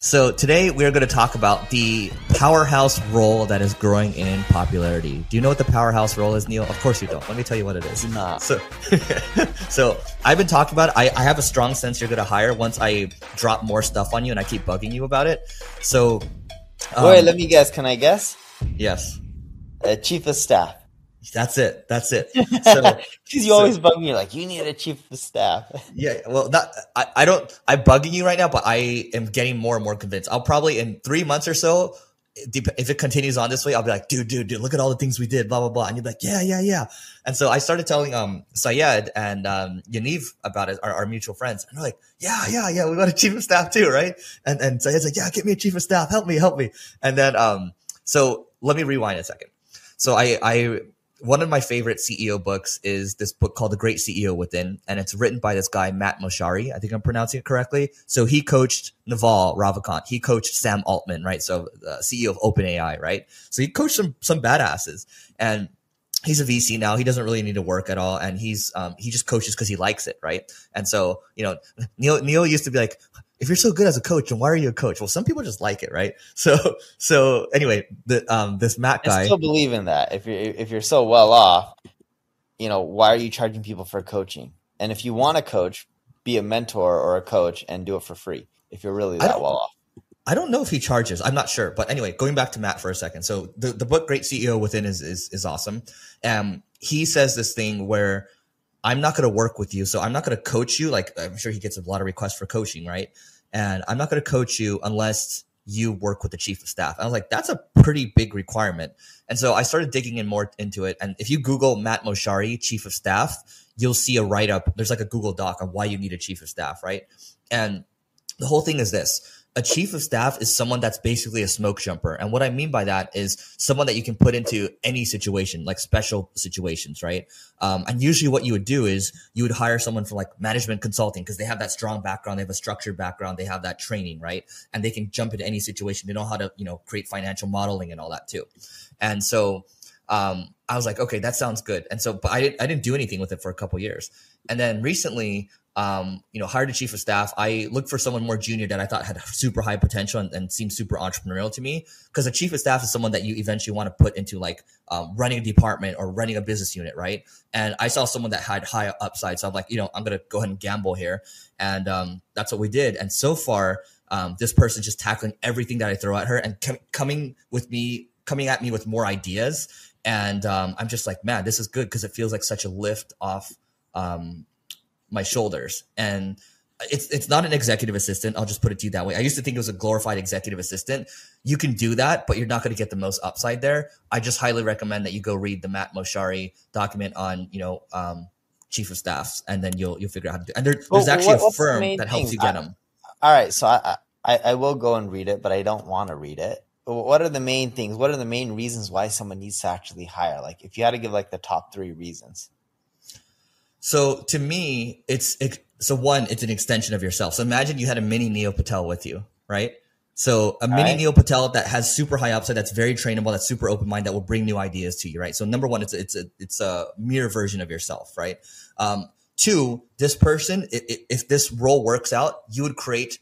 So today we are going to talk about the powerhouse role that is growing in popularity. Do you know what the powerhouse role is, Neil? Of course you don't. Let me tell you what it is. Nah. So, so I've been talking about it. I, I have a strong sense you're going to hire once I drop more stuff on you and I keep bugging you about it. So, um, wait, let me guess. Can I guess? Yes. Uh, chief of staff. That's it. That's it. So, because you so, always bug me like you need a chief of staff. Yeah. Well, that I, I don't. I'm bugging you right now, but I am getting more and more convinced. I'll probably in three months or so, if it continues on this way, I'll be like, dude, dude, dude, look at all the things we did, blah blah blah, and you're like, yeah, yeah, yeah. And so I started telling um Syed and um Yaniv about it, our, our mutual friends, and they're like, yeah, yeah, yeah, we want a chief of staff too, right? And and Syed's like, yeah, get me a chief of staff, help me, help me. And then um, so let me rewind a second. So I I one of my favorite CEO books is this book called The Great CEO Within, and it's written by this guy, Matt Mochary. I think I'm pronouncing it correctly. So he coached Naval Ravikant. He coached Sam Altman, right? So the CEO of OpenAI, right? So he coached some, some badasses. And he's a VC now. He doesn't really need to work at all, and he's um, he just coaches because he likes it, right? And so you know, Neil Neil used to be like, if you're so good as a coach, and why are you a coach? Well, some people just like it, right? So, so anyway, the, um, this Matt guy. I still believe in that. If you're, if you're so well off, you know, why are you charging people for coaching? And if you want to coach, be a mentor or a coach and do it for free. If you're really that well off. I don't know if he charges. I'm not sure. But anyway, going back to Matt for a second. So the, the book Great CEO Within is, is, is awesome. Um, he says this thing where I'm not going to work with you. So I'm not going to coach you. Like I'm sure he gets a lot of requests for coaching, right? And I'm not going to coach you unless you work with the chief of staff. I was like, that's a pretty big requirement. And so I started digging in more into it. And if you Google Matt Mochary, chief of staff, you'll see a write up. There's like a Google doc on why you need a chief of staff, right? And the whole thing is this a chief of staff is someone that's basically a smoke jumper. And what I mean by that is someone that you can put into any situation, like special situations, right? Um, and usually what you would do is you would hire someone for like management consulting because they have that strong background, they have a structured background, they have that training, right? And they can jump into any situation. They know how to, you know, create financial modeling and all that too. And so, um, I was like, okay, that sounds good. And so, but I didn't, I didn't do anything with it for a couple years. And then recently, um, you know, hired a chief of staff. I looked for someone more junior that I thought had super high potential and, and seemed super entrepreneurial to me. Because a chief of staff is someone that you eventually want to put into like um, running a department or running a business unit, right? And I saw someone that had high upside, so I'm like, you know, I'm gonna go ahead and gamble here, and um, that's what we did. And so far, um, this person just tackling everything that I throw at her and com- coming with me, coming at me with more ideas. And um, I'm just like, man, this is good because it feels like such a lift off um, my shoulders. And it's it's not an executive assistant. I'll just put it to you that way. I used to think it was a glorified executive assistant. You can do that, but you're not going to get the most upside there. I just highly recommend that you go read the Matt Mochary document on you know um, chief of staffs, and then you'll you'll figure out how to do. And there, there's Well, actually what- a firm that helps you get them. All right, so I, I I will go and read it, but I don't want to read it. What are the main things? What are the main reasons why someone needs to actually hire? Like, if you had to give like the top three reasons. So to me, it's it, so one, it's an extension of yourself. So imagine you had a mini Neil Patel with you, right? So a mini right. Neil Patel that has super high upside, that's very trainable, that's super open mind, that will bring new ideas to you, right? So number one, it's it's a it's a mirror version of yourself, right? Um, two, this person, i- i- if this role works out, you would create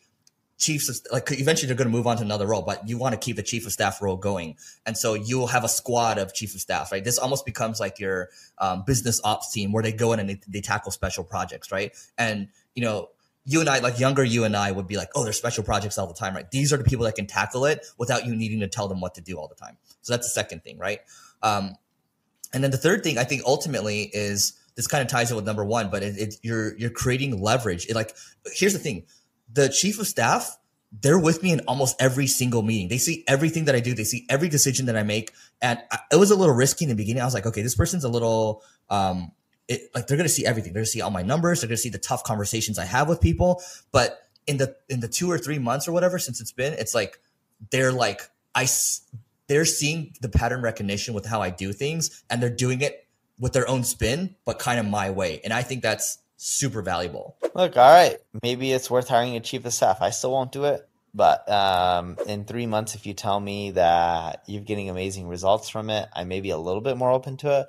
chiefs of, like eventually they're going to move on to another role but you want to keep the chief of staff role going. And so you'll have a squad of chief of staff right? This almost becomes like your um, business ops team where they go in and they, they tackle special projects right? And you know you and i like younger you and i would be like oh there's special projects all the time right? These are the people that can tackle it without you needing to tell them what to do all the time. So that's the second thing right? Um, and then the third thing I think ultimately is this kind of ties in with number one, but it, it you're you're creating leverage. It like here's the thing: the chief of staff, they're with me in almost every single meeting. They see everything that I do. They see every decision that I make. And I, it was a little risky in the beginning. I was like, okay, this person's a little um, it, like they're gonna see everything. They're gonna see all my numbers. They're gonna see the tough conversations I have with people. But in the in the two or three months or whatever since it's been, it's like they're like I, they're seeing the pattern recognition with how I do things, and they're doing it with their own spin, but kind of my way. And I think that's super valuable. Look, all right, maybe it's worth hiring a chief of staff. I still won't do it, but um, in three months, if you tell me that you're getting amazing results from it, I may be a little bit more open to it.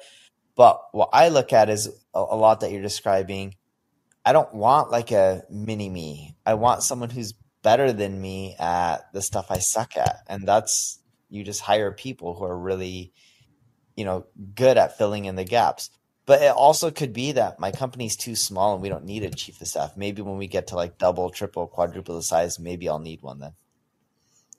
But what I look at is a, a lot that you're describing. I don't want like a mini me. I want someone who's better than me at the stuff I suck at, and that's you just hire people who are really, you know, good at filling in the gaps. But it also could be that my company's too small and we don't need a chief of staff. Maybe when we get to like double, triple, quadruple the size, maybe I'll need one then.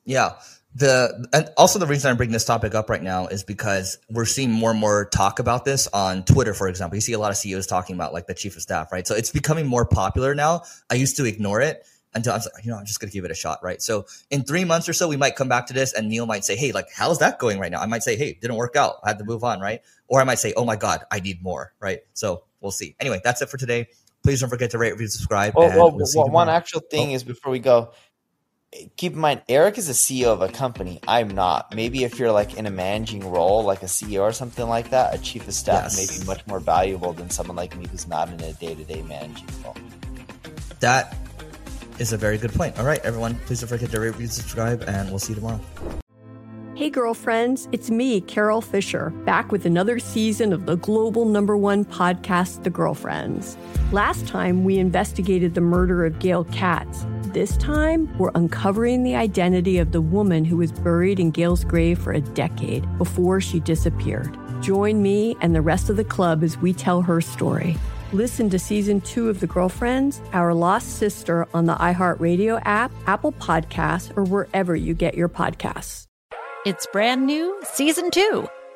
Yeah. The and also the reason I'm bringing this topic up right now is because we're seeing more and more talk about this on Twitter, for example. You see a lot of CEOs talking about like the chief of staff, right? So it's becoming more popular now. I used to ignore it until I was like, you know, I'm just gonna give it a shot, right? So in three months or so, we might come back to this and Neil might say, Hey, like, how's that going right now? I might say, Hey, didn't work out. I had to move on, right? Or I might say, Oh my God, I need more, right? So we'll see. Anyway, that's it for today. Please don't forget to rate, review, subscribe. Well, and well, we'll one actual thing Oh. is before we go, keep in mind Eric is a CEO of a company. I'm not. Maybe if you're like in a managing role, like a CEO or something like that, a chief of staff may be much more valuable than someone like me who's not in a day to day managing role. That is a very good point. All right, everyone, please don't forget to rate, review, subscribe, and we'll see you tomorrow. Hey, girlfriends, it's me, Carol Fisher, back with another season of the global number one podcast, The Girlfriends. Last time, we investigated the murder of Gail Katz. This time, we're uncovering the identity of the woman who was buried in Gail's grave for a decade before she disappeared. Join me and the rest of the club as we tell her story. Listen to season two of The Girlfriends, Our Lost Sister on the iHeartRadio app, Apple Podcasts, or wherever you get your podcasts. It's brand new, season two.